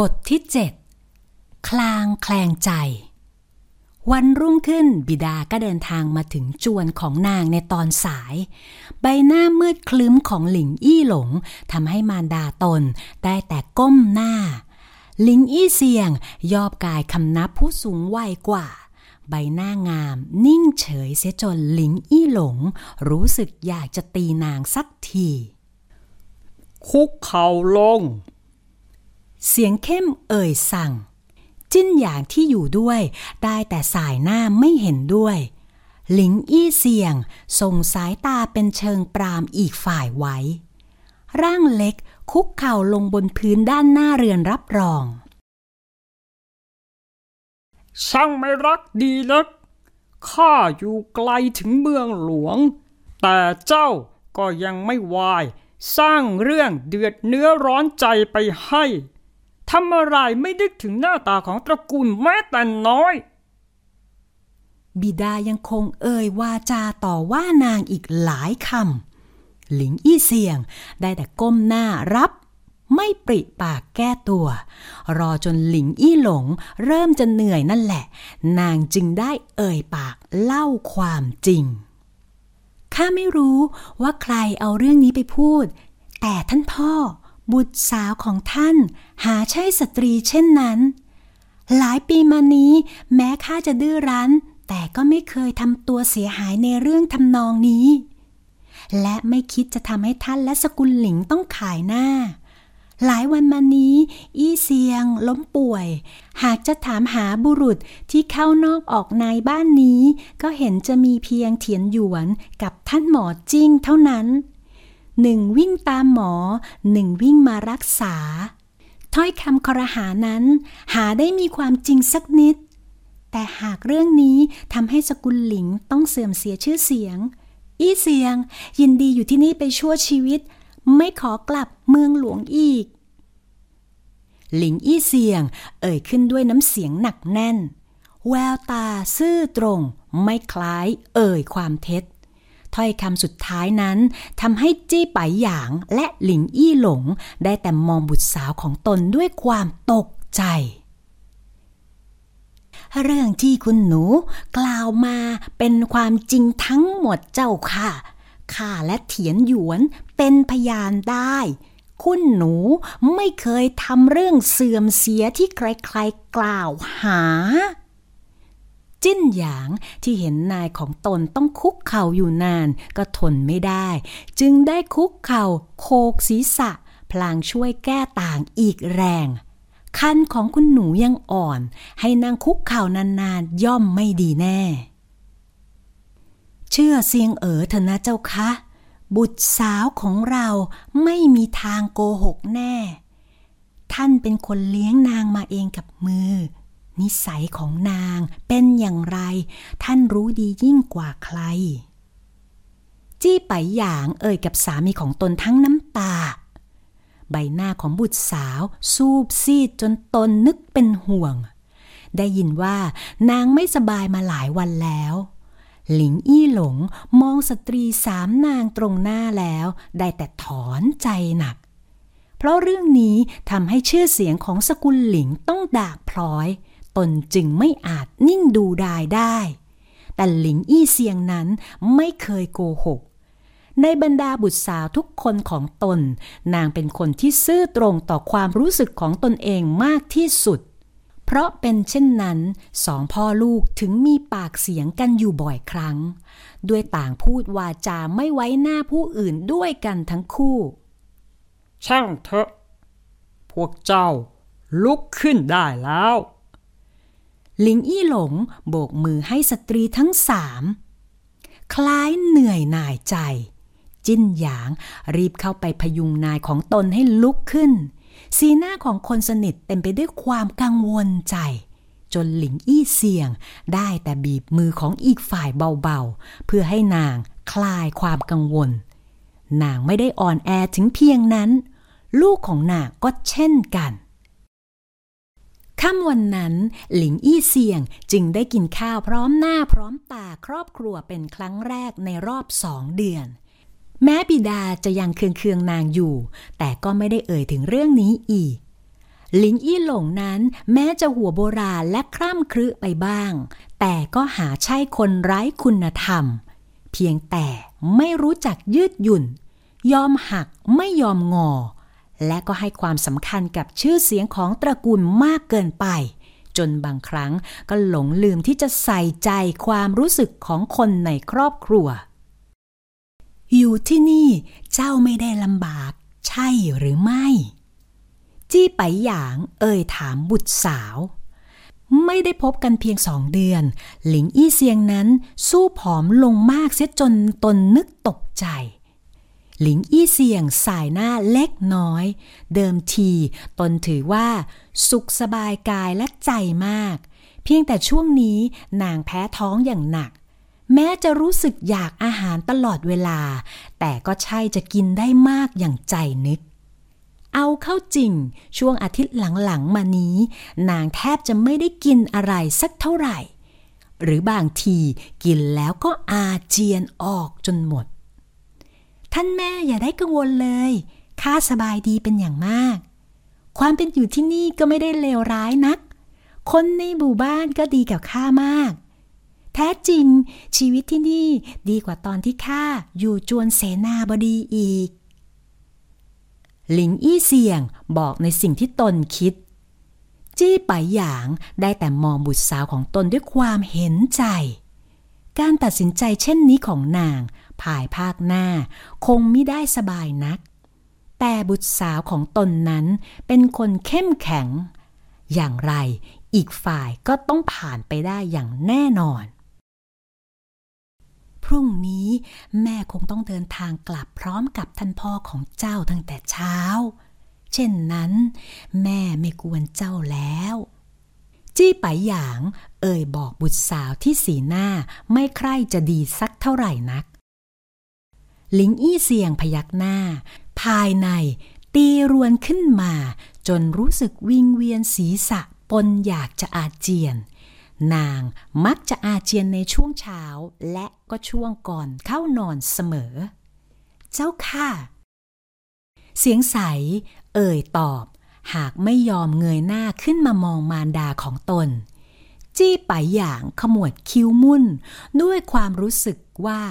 บทที่เจ็ดคลางแคลงใจ วันรุ่งขึ้นบิดาก็เดินทางมาถึงจวนของนางในตอนสาย ใบหน้ามืดคลึ้มของหลิงอี้หลงทำให้มารดาตนได้แต่ก้มหน้า หลิงอี้เสียงยอบกายคำนับผู้สูงวัยกว่า ใบหน้างามนิ่งเฉยเสียจนหลิงอี้หลง รู้สึกอยากจะตีนางสักที คุกเข่าลง เสียงเข้มเอ่ยสั่ง จิ้นหยางที่อยู่ด้วย ได้แต่สายหน้าไม่เห็นด้วย หลิงอี้เสียงส่งสายตาเป็นเชิงปรามอีกฝ่ายไว้ ร่างเล็กคุกเข่าลงบนพื้นด้านหน้าเรือนรับรอง ช่างไม่รักดีนักข้าอยู่ไกลถึงเมืองหลวง แต่เจ้าก็ยังไม่วาย สร้างเรื่องเดือดเนื้อร้อนใจไปให้ ทำอะไรไม่นึกถึงหน้าตาของตระกูลแม้แต่น้อย บิดายังคงเอ่ยวาจาต่อว่านางอีกหลายคำหลิงอี้เสียงได้แต่ก้มหน้ารับไม่ปริปากแก้ตัว รอจนหลิงอี้หลง เริ่มจะเหนื่อยนั่นแหละ นางจึงได้เอ่ยปากเล่าความจริง ข้าไม่รู้ว่าใครเอาเรื่องนี้ไปพูด แต่ท่านพ่อ บุตรสาวของท่านหาใช่สตรีเช่นนั้น หลายปีมานี้แม้ข้าจะดื้อรั้น แต่ก็ไม่เคยทำตัวเสียหายในเรื่องทำนองนี้ และไม่คิดจะทำให้ท่านและสกุลหลิงต้องขายหน้า หลายวันมานี้ อี้เซียง ล้มป่วย หากจะถามหาบุรุษที่เข้านอกออกในบ้านนี้ ก็เห็นจะมีเพียงเถียนหยวนกับท่านหมอจิ้งเท่านั้น หนึ่งวิ่งตามหมอหนึ่งวิ่งมารักษา ถ้อยคำคอรหานั้น หาได้มีความจริงสักนิด แต่หากเรื่องนี้ทำให้สกุลหลิงต้องเสื่อมเสียชื่อเสียง อี้เสียง ยินดีอยู่ที่นี่ไปชั่วชีวิต ไม่ขอกลับเมืองหลวงอีก หลิงอี้เสียง เอ่ยขึ้นด้วยน้ำเสียงหนักแน่น แววตาซื่อตรง ไม่คล้ายเอ่ยความเท็จ ถ้อยคำสุดท้ายนั้นทำให้จี้ไปหยางและหลิงอี้หลง ได้แต่มองบุตรสาวของตนด้วยความตกใจ เรื่องที่คุณหนูกล่าวมาเป็นความจริงทั้งหมดเจ้าค่ะข้าและเถียนหยวนเป็นพยานได้ คุณหนูไม่เคยทำเรื่องเสื่อมเสียที่ใครๆกล่าวหา จิ้นหยางที่เห็นนายของตนต้องคุกเข่าอยู่นานก็ทนไม่ได้ จึงได้คุกเข่าโคกศีรษะ พลางช่วยแก้ต่างอีกแรง คันของคุณหนูยังอ่อน ให้นางคุกเข่านานๆย่อมไม่ดีแน่ เชื่อเสียงเอ๋อเถอะนะเจ้าคะ บุตรสาวของเราไม่มีทางโกหกแน่ ท่านเป็นคนเลี้ยงนางมาเองกับมือ นิสัยของนางเป็นอย่างไร ท่านรู้ดียิ่งกว่าใคร จี้ไปหยางเอ่ยกับสามีของตนทั้งน้ำตา ใบหน้าของบุตรสาวซูบซีดจนตนนึกเป็นห่วง ได้ยินว่านางไม่สบายมาหลายวันแล้ว หลิงอี้หลงมองสตรีสามนางตรงหน้าแล้ว ได้แต่ถอนใจหนักเพราะเรื่องนี้ทำให้ชื่อเสียงของสกุลหลิงต้องดาบพลอย ตนจึงไม่อาจนิ่งดูดายได้ แต่หลิงอี้เซียงนั้นไม่เคยโกหก ในบรรดาบุตรสาวทุกคนของตน นางเป็นคนที่ซื่อตรงต่อความรู้สึกของตนเองมากที่สุด เพราะเป็นเช่นนั้นสองพ่อลูกถึงมีปากเสียงกันอยู่บ่อยครั้ง ด้วยต่างพูดวาจาไม่ไว้หน้าผู้อื่นด้วยกันทั้งคู่ ช่างเถอะ พวกเจ้าลุกขึ้นได้แล้ว หลิงอี้หลงโบกมือให้สตรีทั้งสามคล้ายเหนื่อยหน่ายใจ จิ้นหยางรีบเข้าไปพยุงนายของตนให้ลุกขึ้น สีหน้าของคนสนิทเต็มไปด้วยความกังวลใจ จนหลิงอี้เสียงได้แต่บีบมือของอีกฝ่ายเบาๆ เพื่อให้นางคลายความกังวล นางไม่ได้อ่อนแอถึงเพียงนั้น ลูกของนางก็เช่นกัน ค่ำวันนั้นหลิงอี้เซียงจึงได้กินข้าวพร้อมหน้าพร้อมตาครอบครัวเป็นครั้งแรกในรอบสองเดือน แม้บิดาจะยังเคืองเคืองนางอยู่ แต่ก็ไม่ได้เอ่ยถึงเรื่องนี้อีก หลิงอี้หลงนั้นแม้จะหัวโบราณและคร่ำครึไปบ้าง แต่ก็หาใช่คนไร้คุณธรรม เพียงแต่ไม่รู้จักยืดหยุ่น ยอมหักไม่ยอมงอ และก็ให้ความสำคัญกับชื่อเสียงของตระกูลมากเกินไป จนบางครั้งก็หลงลืมที่จะใส่ใจความรู้สึกของคนในครอบครัว อยู่ที่นี่เจ้าไม่ได้ลำบาก ใช่หรือไม่ จี้ไปหยางเอ่ยถามบุตรสาวไม่ได้พบกันเพียงสองเดือน หลิงอี้เซียงนั้น สู้ผอมลงมากเสียจนตนนึกตกใจ หลิงอี้เซียงสายหน้าเล็กน้อย เดิมทีตนถือว่า สุขสบายกายและใจมาก เพียงแต่ช่วงนี้นางแพ้ท้องอย่างหนัก แม้จะรู้สึกอยากอาหารตลอดเวลา แต่ก็ใช่จะกินได้มากอย่างใจนึกเอาเข้าจริง ช่วงอาทิตย์หลังๆมานี้ นางแทบจะไม่ได้กินอะไรสักเท่าไหร่ หรือบางทีกินแล้วก็อาเจียนออกจนหมด ท่านแม่อย่าได้กังวลเลยข้าสบายดีเป็นอย่างมาก ความเป็นอยู่ที่นี่ก็ไม่ได้เลวร้ายนัก คนในหมู่บ้านก็ดีกับข้ามาก แท้จริงชีวิตที่นี่ดีกว่าตอนที่ข้าอยู่จวนเสนาบดีอีก หลิงอี้เสี่ยงบอกในสิ่งที่ตนคิด จี้ไปหยางได้แต่มองบุตรสาวของตนด้วยความเห็นใจ การตัดสินใจเช่นนี้ของนาง ภายภาคหน้า คงไม่ได้สบายนัก แต่บุตรสาวของตนนั้นเป็นคนเข้มแข็ง อย่างไรอีกฝ่ายก็ต้องผ่านไปได้อย่างแน่นอน พรุ่งนี้แม่คงต้องเดินทางกลับพร้อมกับท่านพ่อของเจ้าตั้งแต่เช้า เช่นนั้น แม่ไม่กวนเจ้าแล้ว จี้ไปหยาง เอ่ยบอกบุตรสาวที่สีหน้าไม่ใคร่จะดีสักเท่าไหร่นัก ลิงอี้เสียงพยักหน้า ภายในตีรวนขึ้นมา จนรู้สึกวิงเวียนศีรษะปนอยากจะอาเจียน นางมักจะอาเจียนในช่วงเช้า และก็ช่วงก่อนเข้านอนเสมอ เจ้าค่ะ เสียงใส เอ่ยตอบ หากไม่ยอมเงยหน้าขึ้นมามองมารดาของตน จี้ไปอย่างขมวดคิ้วมุ่น ด้วยความรู้สึกว่า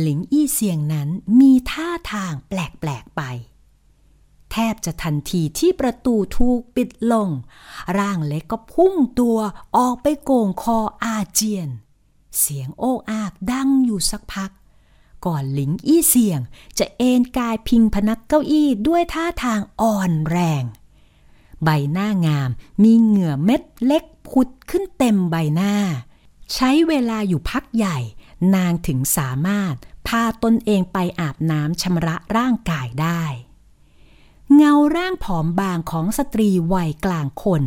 หลิงอี้เสียงนั้นมีท่าทางแปลกๆไป แทบจะทันทีที่ประตูถูกปิดลง ร่างเล็กก็พุ่งตัวออกไปโก่งคออาเจียน เสียงโอ้อากดังอยู่สักพัก ก่อนหลิงอี้เสียงจะเอนกายพิงพนักเก้าอี้ด้วยท่าทางอ่อนแรง ใบหน้างาม มีเหงื่อเม็ดเล็กผุดขึ้นเต็มใบหน้า ใช้เวลาอยู่พักใหญ่ นางถึงสามารถ พาตนเองไปอาบน้ำชำระร่างกายได้ เงาร่างผอมบางของสตรีวัยกลางคน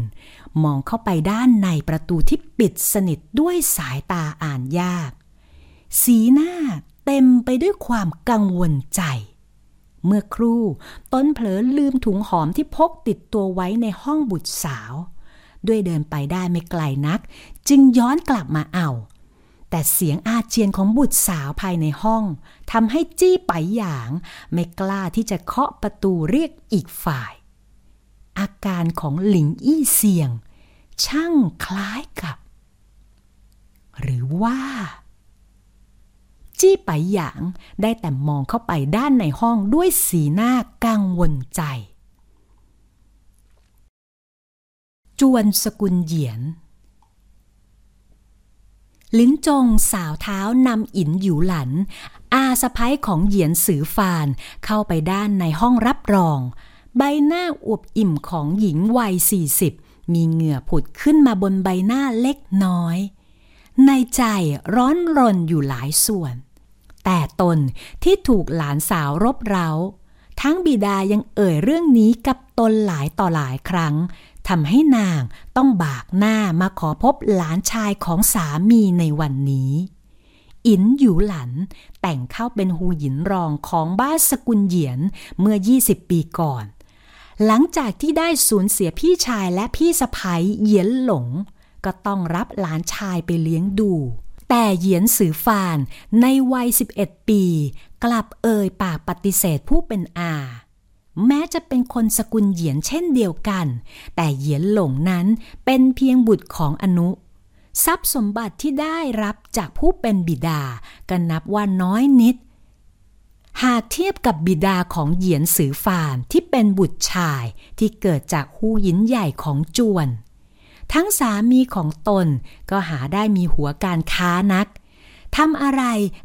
มองเข้าไปด้านในประตูที่ปิดสนิทด้วยสายตาอ่านยาก สีหน้าเต็มไปด้วยความกังวลใจ เมื่อครู่ต้นเผลอลืมถุงหอมที่พกติดตัวไว้ในห้องบุตรสาว ด้วยเดินไปได้ไม่ไกลนัก จึงย้อนกลับมาเอา แต่เสียงอาเจียนของบุตรสาวภายในห้องทำให้จี้ไปหยาง ไม่กล้าที่จะเคาะประตูเรียกอีกฝ่าย อาการของหลิงอี้เสียง ช่างคล้ายกับ หรือว่า จี้ไปหยางได้แต่มองเข้าไปด้านในห้องด้วยสีหน้ากังวลใจ จวนสกุลเหยียน ลิ้นจงสาวเท้านำอินหยูหลัน อาสะพ้ยของเหยียนสือฟาน เข้าไปด้านในห้องรับรอง ใบหน้าอวบอิ่มของหญิงวัยสี่สิบมีเหงื่อผุดขึ้นมาบนใบหน้าเล็กน้อยในใจร้อนรนอยู่หลายส่วน แต่ตนที่ถูกหลานสาวรบเร้า ทั้งบิดายังเอ่ยเรื่องนี้กับตนหลายต่อหลายครั้งทำให้นางต้องบากหน้ามาขอพบหลานชายของสามีในวันนี้ อินหยูหลันแต่งเข้าเป็นฮูหยินรองของบ้านสกุลเหยียนเมื่อ 20 ปีก่อน หลังจากที่ได้สูญเสียพี่ชายและพี่สะพ้ยเหยียนหลง ก็ต้องรับหลานชายไปเลี้ยงดู แต่เหยียนสือฟานในวัย 11 ปี กลับเอ่ยปากปฏิเสธผู้เป็นอา แม้จะเป็นคนสกุลเหยียนเช่นเดียวกัน แต่เหยียนหลงนั้นเป็นเพียงบุตรของอนุทรัพย์สมบัติที่ได้รับจากผู้เป็นบิดาก็นับว่าน้อยนิด หากเทียบกับบิดาของเหยียนสือฟานที่เป็นบุตรชายที่เกิดจากหูหยินใหญ่ของจวน ทั้งสามีของตนก็หาได้มีหัวการค้านักทำอะไร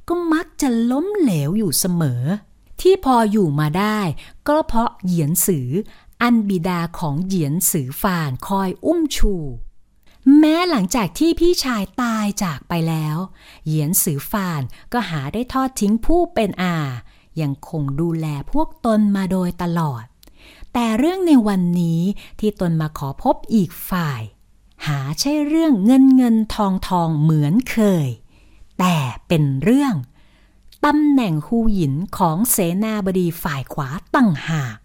ก็มักจะล้มเหลวอยู่เสมอ ที่พออยู่มาได้ ก็เพราะเหยียนสือ อันบิดาของเหยียนสือฟานคอยอุ้มชูแม้หลังจากที่พี่ชายตายจากไปแล้ว เหยียนสือฟานก็หาได้ทอดทิ้งผู้เป็นอา ยังคงดูแลพวกตนมาโดยตลอด แต่เรื่องในวันนี้ที่ตนมาขอพบอีกฝ่าย หาใช่เรื่องเงินเงินทองทองเหมือนเคย แต่เป็นเรื่องตำแหน่งฮูหยินของเสนาบดีฝ่ายขวาตั้งหาก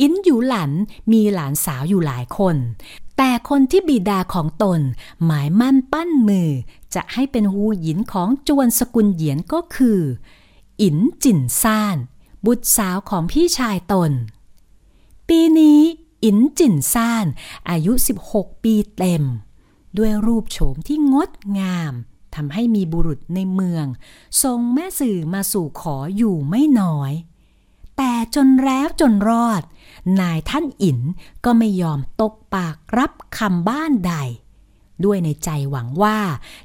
อินอยู่หลันมีหลานสาวอยู่หลายคน แต่คนที่บิดาของตนหมายมั่นปั้นมือ จะให้เป็นฮูหยินของจวนสกุลเหยียนก็คือ อินจินซ่าน บุตรสาวของพี่ชายตน ปีนี้ อินจินซ่าน อายุ 16 ปีเต็ม ด้วยรูปโฉมที่งดงามทำให้มีบุรุษในเมืองทรงแม่สื่อมาสู่ขออยู่ไม่น้อย แต่จนแล้วจนรอด นายท่านอินก็ไม่ยอมตกปากรับคำบ้านใด ด้วยในใจหวังว่า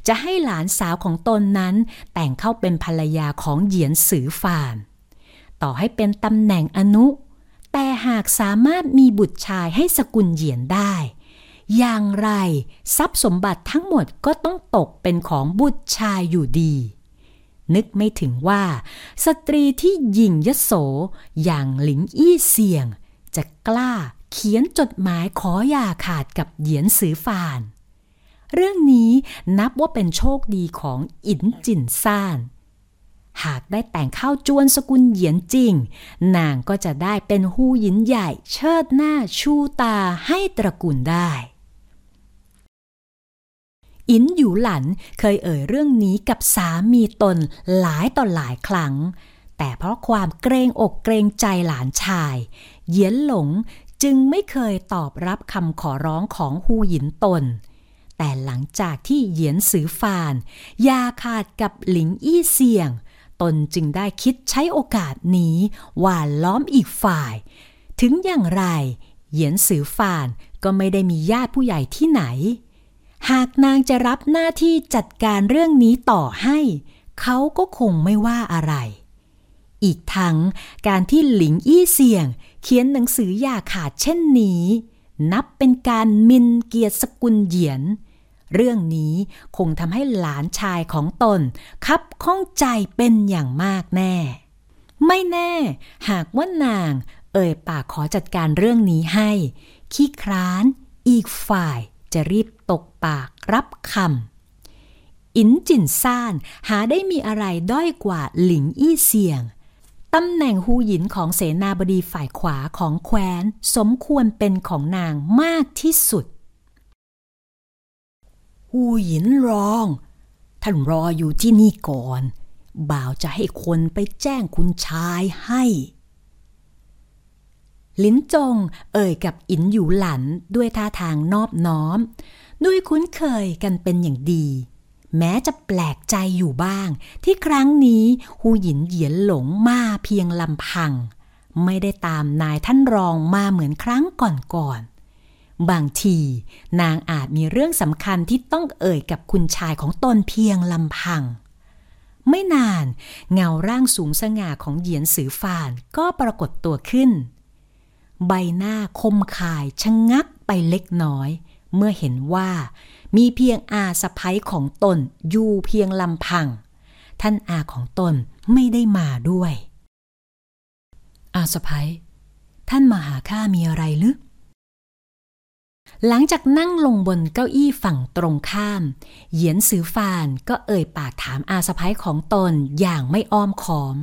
จะให้หลานสาวของตนนั้นแต่งเข้าเป็นภรรยาของเหยียนสือฟาน ต่อให้เป็นตำแหน่งอนุ แต่หากสามารถมีบุตรชายให้สกุลเหยียนได้ อย่างไรทรัพย์สมบัติทั้งหมดก็ต้องตกเป็นของบุตรชายอยู่ดี นึกไม่ถึงว่า สตรีที่ยิงยโสอย่างหลิงอี้เสียง จะกล้าเขียนจดหมายขออย่าขาดกับเหยียนสือฟาน เรื่องนี้นับว่าเป็นโชคดีของอินจินซ่าน หากได้แต่งข้าวจวนสกุลเหยียนจริง นางก็จะได้เป็นหูหยินใหญ่ เชิดหน้าชูตาให้ตระกูลได้อินอยู่หลันเคยเอ่ยเรื่องนี้กับสามีตนหลายต่อหลายครั้ง แต่เพราะความเกรงอกเกรงใจหลานชาย เยียนหลงจึงไม่เคยตอบรับคำขอร้องของฮูหยินตน แต่หลังจากที่เหยียนสือฟาน ยาขาดกับหลิงอี้เสี่ยง ตนจึงได้คิดใช้โอกาสนี้หวานล้อมอีกฝ่าย ถึงอย่างไร เหยียนสือฟานก็ไม่ได้มีญาติผู้ใหญ่ที่ไหน หากนางจะรับหน้าที่จัดการเรื่องนี้ต่อให้ เขาก็คงไม่ว่าอะไร อีกทั้งการที่หลิงอี้เสี่ยง เขียนหนังสืออย่าขาดเช่นนี้ นับเป็นการมินเกียรติสกุลเหยียน เรื่องนี้คงทำให้หลานชายของตนคับข้องใจเป็นอย่างมากแน่ ไม่แน่ หากว่านาง เอ่ยปากขอจัดการเรื่องนี้ให้ ขี้คร้าน อีกฝ่ายจะรีบตกปากรับคำ อินจินซ่านหาได้มีอะไรด้อยกว่าหลิงอี้เซียงตำแหน่งฮูหยินของเสนาบดีฝ่ายขวาของแคว้น สมควรเป็นของนางมากที่สุด ฮูหยินรอง ท่านรออยู่ที่นี่ก่อน บ่าวจะให้คนไปแจ้งคุณชายให้ลิ้นจงเอ่ยกับอินอยู่หลันด้วยท่าทางนอบน้อม ด้วยคุ้นเคยกันเป็นอย่างดี แม้จะแปลกใจอยู่บ้าง ที่ครั้งนี้หูหยินเหยียนหลงมาเพียงลำพัง ไม่ได้ตามนายท่านรองมาเหมือนครั้งก่อนๆ บางที นางอาจมีเรื่องสำคัญที่ต้องเอ่ยกับคุณชายของตนเพียงลำพัง ไม่นานเงาร่างสูงสง่าของเหยียนสือฟานก็ปรากฏตัวขึ้น ใบหน้าคมขายชะงงักไปเล็กน้อย เมื่อเห็นว่า มีเพียงอาสะพ้ยของตนอยู่เพียงลำพัง ท่านอาของตนไม่ได้มาด้วย อาสะพ้ยท่านมาหาข้ามีอะไรหรือ หลังจากนั่งลงบนเก้าอี้ฝั่งตรงข้าม เหยียนสือฟานก็เอ่ยปากถามอาสะพ้ยของตนอย่างไม่อ้อมขอม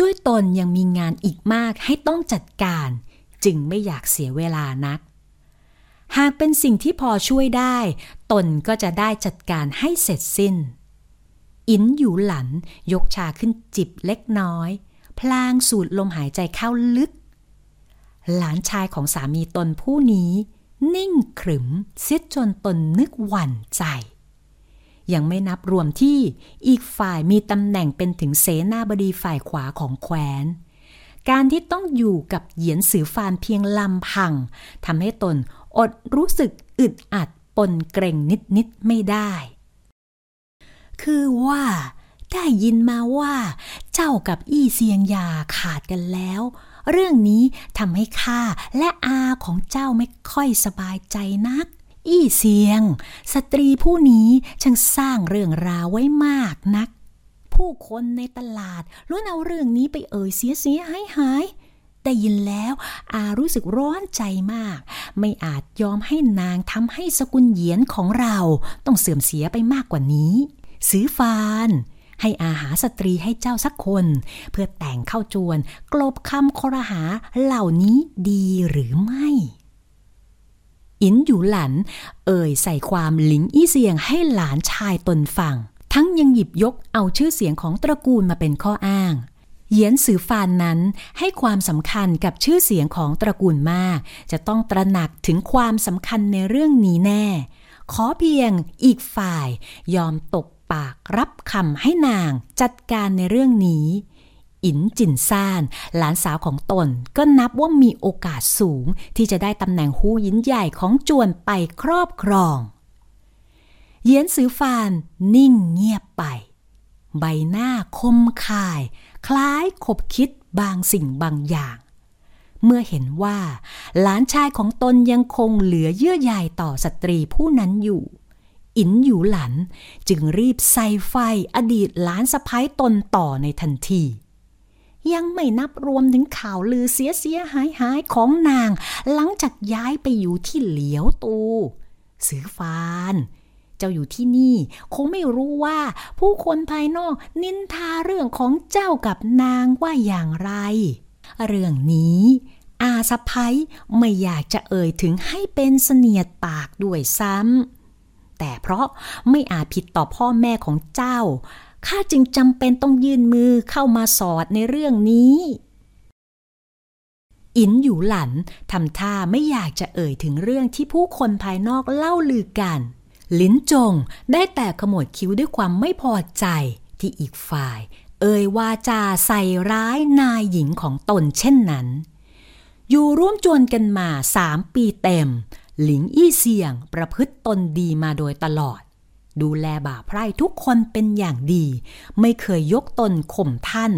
ด้วยตนยังมีงานอีกมากให้ต้องจัดการ จึงไม่อยากเสียเวลานัก หากเป็นสิ่งที่พอช่วยได้ ตนก็จะได้จัดการให้เสร็จสิ้น อินอยู่หลันยกชาขึ้นจิบเล็กน้อย พลางสูดลมหายใจเข้าลึก หลานชายของสามีตนผู้นี้ นิ่งขรึมเสียจนตนนึกหวั่นใจ ยังไม่นับรวมที่อีกฝ่ายมีตำแหน่งเป็นถึงเสนาบดีฝ่ายขวาของแคว้น การที่ต้องอยู่กับเหยียนสือฟานเพียงลำพังทำให้ตนอดรู้สึกอึดอัดปนเกรงนิดๆไม่ได้ คือว่าได้ยินมาว่า เจ้ากับอี้เซียงยาขาดกันแล้ว เรื่องนี้ทำให้ข้าและอาของเจ้าไม่ค่อยสบายใจนัก อี้เซียง สตรีผู้นี้ช่างสร้างเรื่องราวไว้มากนัก ผู้คนในตลาดล้วนเอาเรื่องนี้ไปเอ่ยเสียเสียหายหายได้ยินแล้วอารู้สึกร้อนใจมาก ไม่อาจยอมให้นางทำให้สกุลเหยียนของเราต้องเสื่อมเสียไปมากกว่านี้ ซื้อฟาน ให้อาหาสตรีให้เจ้าสักคน เพื่อแต่งเข้าจวน กลบคำครหาเหล่านี้ดีหรือไม่ อินอยู่หลัน เอ่ยใส่ความหลิงอี้เสียงให้หลานชายตนฟัง ทั้งยังหยิบยกเอาชื่อเสียงของตระกูลมาเป็นข้ออ้างเหยียนสือฟานนั้นให้ความสำคัญกับชื่อเสียงของตระกูลมาก จะต้องตระหนักถึงความสำคัญในเรื่องนี้แน่ ขอเพียงอีกฝ่ายยอมตก ปากรับคำให้นางจัดการในเรื่องนี้ อินจินซาน หลานสาวของตนก็นับว่ามีโอกาสสูงที่จะได้ตำแหน่งหูยินใหญ่ของจวนไปครอบครอง เยียนซือฟานนิ่งเงียบไป ใบหน้าคมคาย คล้ายขบคิดบางสิ่งบางอย่างเมื่อเห็นว่า หลานชายของตนยังคงเหลือเยื่อใยต่อสตรีผู้นั้นอยู่ อินอยู่หลัน จึงรีบใส่ไฟอดีตหลานสะพ้ายตนต่อในทันที ยังไม่นับรวมถึงข่าวลือเสียเสียหายหายของนาง หลังจากย้ายไปอยู่ที่เหลียวตูสือฟานเจ้าอยู่ที่นี่ คงไม่รู้ว่า ผู้คนภายนอกนินทาเรื่องของเจ้ากับนางว่าอย่างไร เรื่องนี้ อาสะพ้ยไม่อยากจะเอ่ยถึงให้เป็นเสนียดปากด้วยซ้ำ แต่เพราะไม่อาจผิดต่อพ่อแม่ของเจ้า ข้าจึงจำเป็นต้องยื่นมือเข้ามาสอดในเรื่องนี้ อินอยู่หลันทำท่าไม่อยากจะเอ่ยถึงเรื่องที่ผู้คนภายนอกเล่าลือกัน ลิ้นจงได้แต่ขมวดคิ้วด้วยความไม่พอใจที่อีกฝ่าย เอ่ยวาจาใส่ร้ายนายหญิงของตนเช่นนั้น อยู่ร่วมจวนกันมาสามปีเต็ม หลิงอี้เสี่ยงประพฤติตนดีมาโดยตลอด ดูแลบ่าไพร่ทุกคนเป็นอย่างดี ไม่เคยยกตนข่มท่าน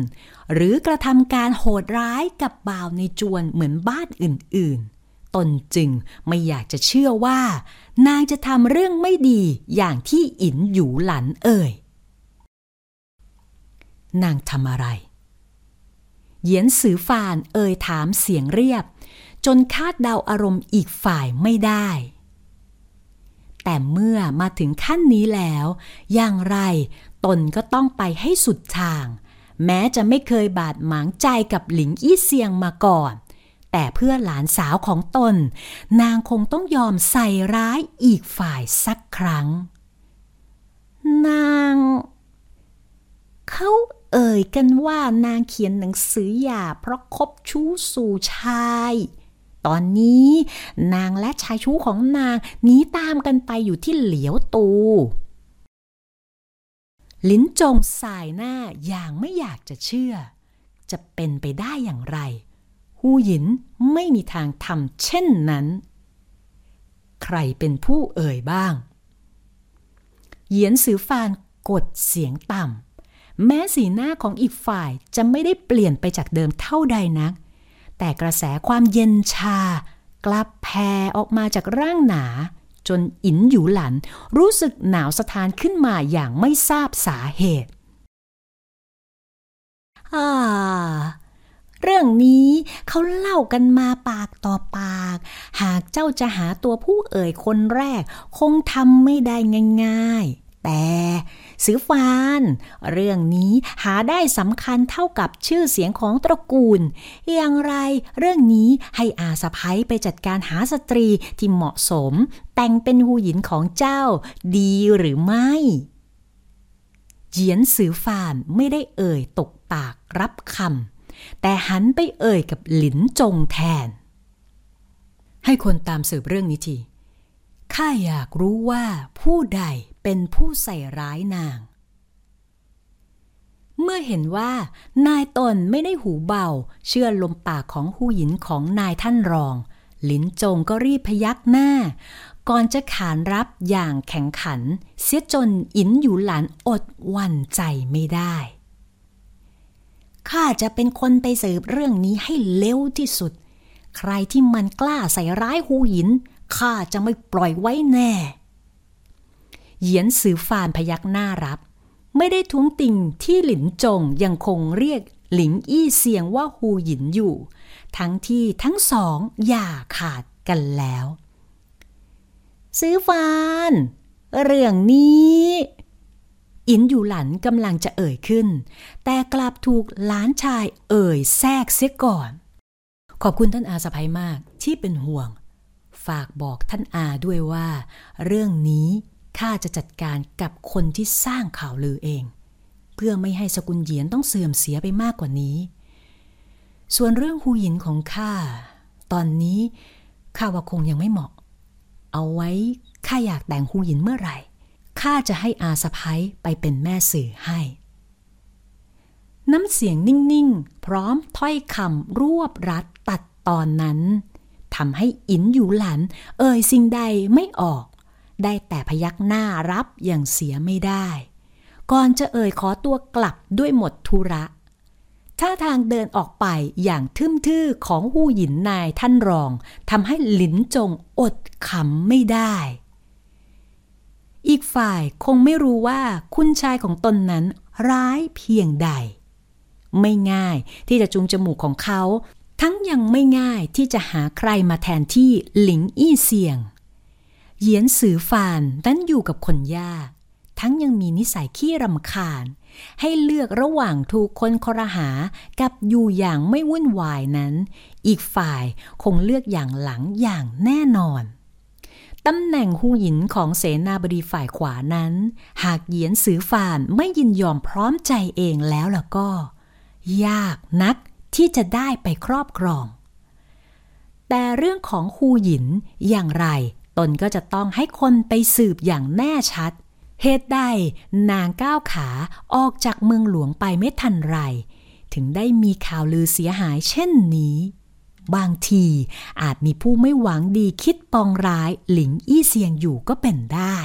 หรือกระทำการโหดร้ายกับบ่าวในจวนเหมือนบ้านอื่นๆ ตนจึงไม่อยากจะเชื่อว่า นางจะทำเรื่องไม่ดีอย่างที่อินอยู่หลันเอ่ย นางทำอะไร เหยียนสือฟานเอ่ยถามเสียงเรียบ จนคาดเดาอารมณ์อีกฝ่ายไม่ได้ แต่เมื่อมาถึงขั้นนี้แล้ว อย่างไรตนก็ต้องไปให้สุดทาง แม้จะไม่เคยบาดหมางใจกับหลิงอี้เซียงมาก่อน แต่เพื่อหลานสาวของตน นางคงต้องยอมใส่ร้ายอีกฝ่ายสักครั้ง นางเขาเอ่ยกันว่านางเขียนหนังสือหย่าเพราะคบชู้สู่ชาย ตอนนี้ นางและชายชู้ของนางหนีตามกันไปอยู่ที่เหลียวตู ลิ้นจงสายหน้าอย่างไม่อยากจะเชื่อ จะเป็นไปได้อย่างไร หูหยินไม่มีทางทำเช่นนั้น ใครเป็นผู้เอ่ยบ้าง เหยียนสือฟานกดเสียงต่ำแม้สีหน้าของอีกฝ่ายจะไม่ได้เปลี่ยนไปจากเดิมเท่าใดนัก แต่กระแสความเย็นชา กลับแผ่ออกมาจากร่างหนา จนอินอยู่หลัน รู้สึกหนาวสะท้านขึ้นมาอย่างไม่ทราบสาเหตุอ่าเรื่องนี้เขาเล่ากันมาปากต่อปาก หากเจ้าจะหาตัวผู้เอ่ยคนแรก คงทำไม่ได้ง่ายๆ แต่สือฟาน เรื่องนี้หาได้สำคัญเท่ากับชื่อเสียงของตระกูล อย่างไรเรื่องนี้ให้อาสะพ้ยไปจัดการหาสตรีที่เหมาะสม แต่งเป็นหูหยินของเจ้าดีหรือไม่เจียนสือฟานไม่ได้เอ่ยตกปากรับคำแต่หันไปเอ่ยกับหลินจงแทน ให้คนตามสืบเรื่องนี้ที ข้าอยากรู้ว่าผู้ใดเป็นผู้ใส่ร้ายนาง เมื่อเห็นว่านายตนไม่ได้หูเบา เชื่อลมปากของหูหญินของนายท่านรอง หลินจงก็รีบพยักหน้า ก่อนจะขานรับอย่างแข็งขัน เสียจนอินอยู่หลานอดวันใจไม่ได้ข้าจะเป็นคนไปสืบเรื่องนี้ให้เร็วที่สุด ใครที่มันกล้าใส่ร้ายหูหิน ข้าจะไม่ปล่อยไว้แน่ เหยียนสือฟานพยักหน้ารับ ไม่ได้ทุ้งติงที่หลินจงยังคงเรียกหลิงอี้เสียงว่าฮูหยินอยู่ ทั้งที่ทั้งสองอย่าขาดกันแล้ว ซื้อฟาน เรื่องนี้อินอยู่หลันกำลังจะเอ่ยขึ้น แต่กลับถูกหลานชายเอ่ยแทรกเสียก่อน ขอบคุณท่านอาสะพายมากที่เป็นห่วง ฝากบอกท่านอาด้วยว่า เรื่องนี้ข้าจะจัดการกับคนที่สร้างข่าวลือเอง เพื่อไม่ให้สกุลเหยียนต้องเสื่อมเสียไปมากกว่านี้ ส่วนเรื่องหูหยินของข้าตอนนี้ข้าว่าคงยังไม่เหมาะ เอาไว้ข้าอยากแต่งหูหยินเมื่อไหร่ข้าจะให้อาสะพ้ยไปเป็นแม่สื่อให้ น้ำเสียงนิ่งๆ พร้อมถ้อยคำรวบรัดตัดตอนนั้น ทำให้อินอยู่หลัน เอ่ยสิ่งใดไม่ออก ได้แต่พยักหน้ารับอย่างเสียไม่ได้ ก่อนจะเอ่ยขอตัวกลับด้วยหมดธุระท่าทางเดินออกไปอย่างทึ่มทื่อของหูหยินนายท่านรองทำให้หลินจงอดขำไม่ได้ อีกฝ่ายคงไม่รู้ว่าคุณชายของตนนั้นร้ายเพียงใด ไม่ง่ายที่จะจุงจมูกของเขา ทั้งยังไม่ง่ายที่จะหาใครมาแทนที่หลิงอี้เซียง เหยียนสือฟานนั้นอยู่กับคนยาก ทั้งยังมีนิสัยขี้รำคาญ ให้เลือกระหว่างถูกคนครหากับอยู่อย่างไม่วุ่นวายนั้น อีกฝ่ายคงเลือกอย่างหลังอย่างแน่นอนตำแหน่งหูหยินของเสนาบดีฝ่ายขวานั้น หากเหยียนสือฟานไม่ยินยอมพร้อมใจเองแล้วล่ะก็ ยากนัก ที่จะได้ไปครอบครอง แต่เรื่องของคูหยินอย่างไร ตนก็จะต้องให้คนไปสืบอย่างแน่ชัด เหตุใดนางก้าวขาออกจากเมืองหลวงไปไม่ทันไร ถึงได้มีข่าวลือเสียหายเช่นนี้ บางทีอาจมีผู้ไม่หวังดีคิดปองร้ายหลิงอี้เซียงอยู่ก็เป็นได้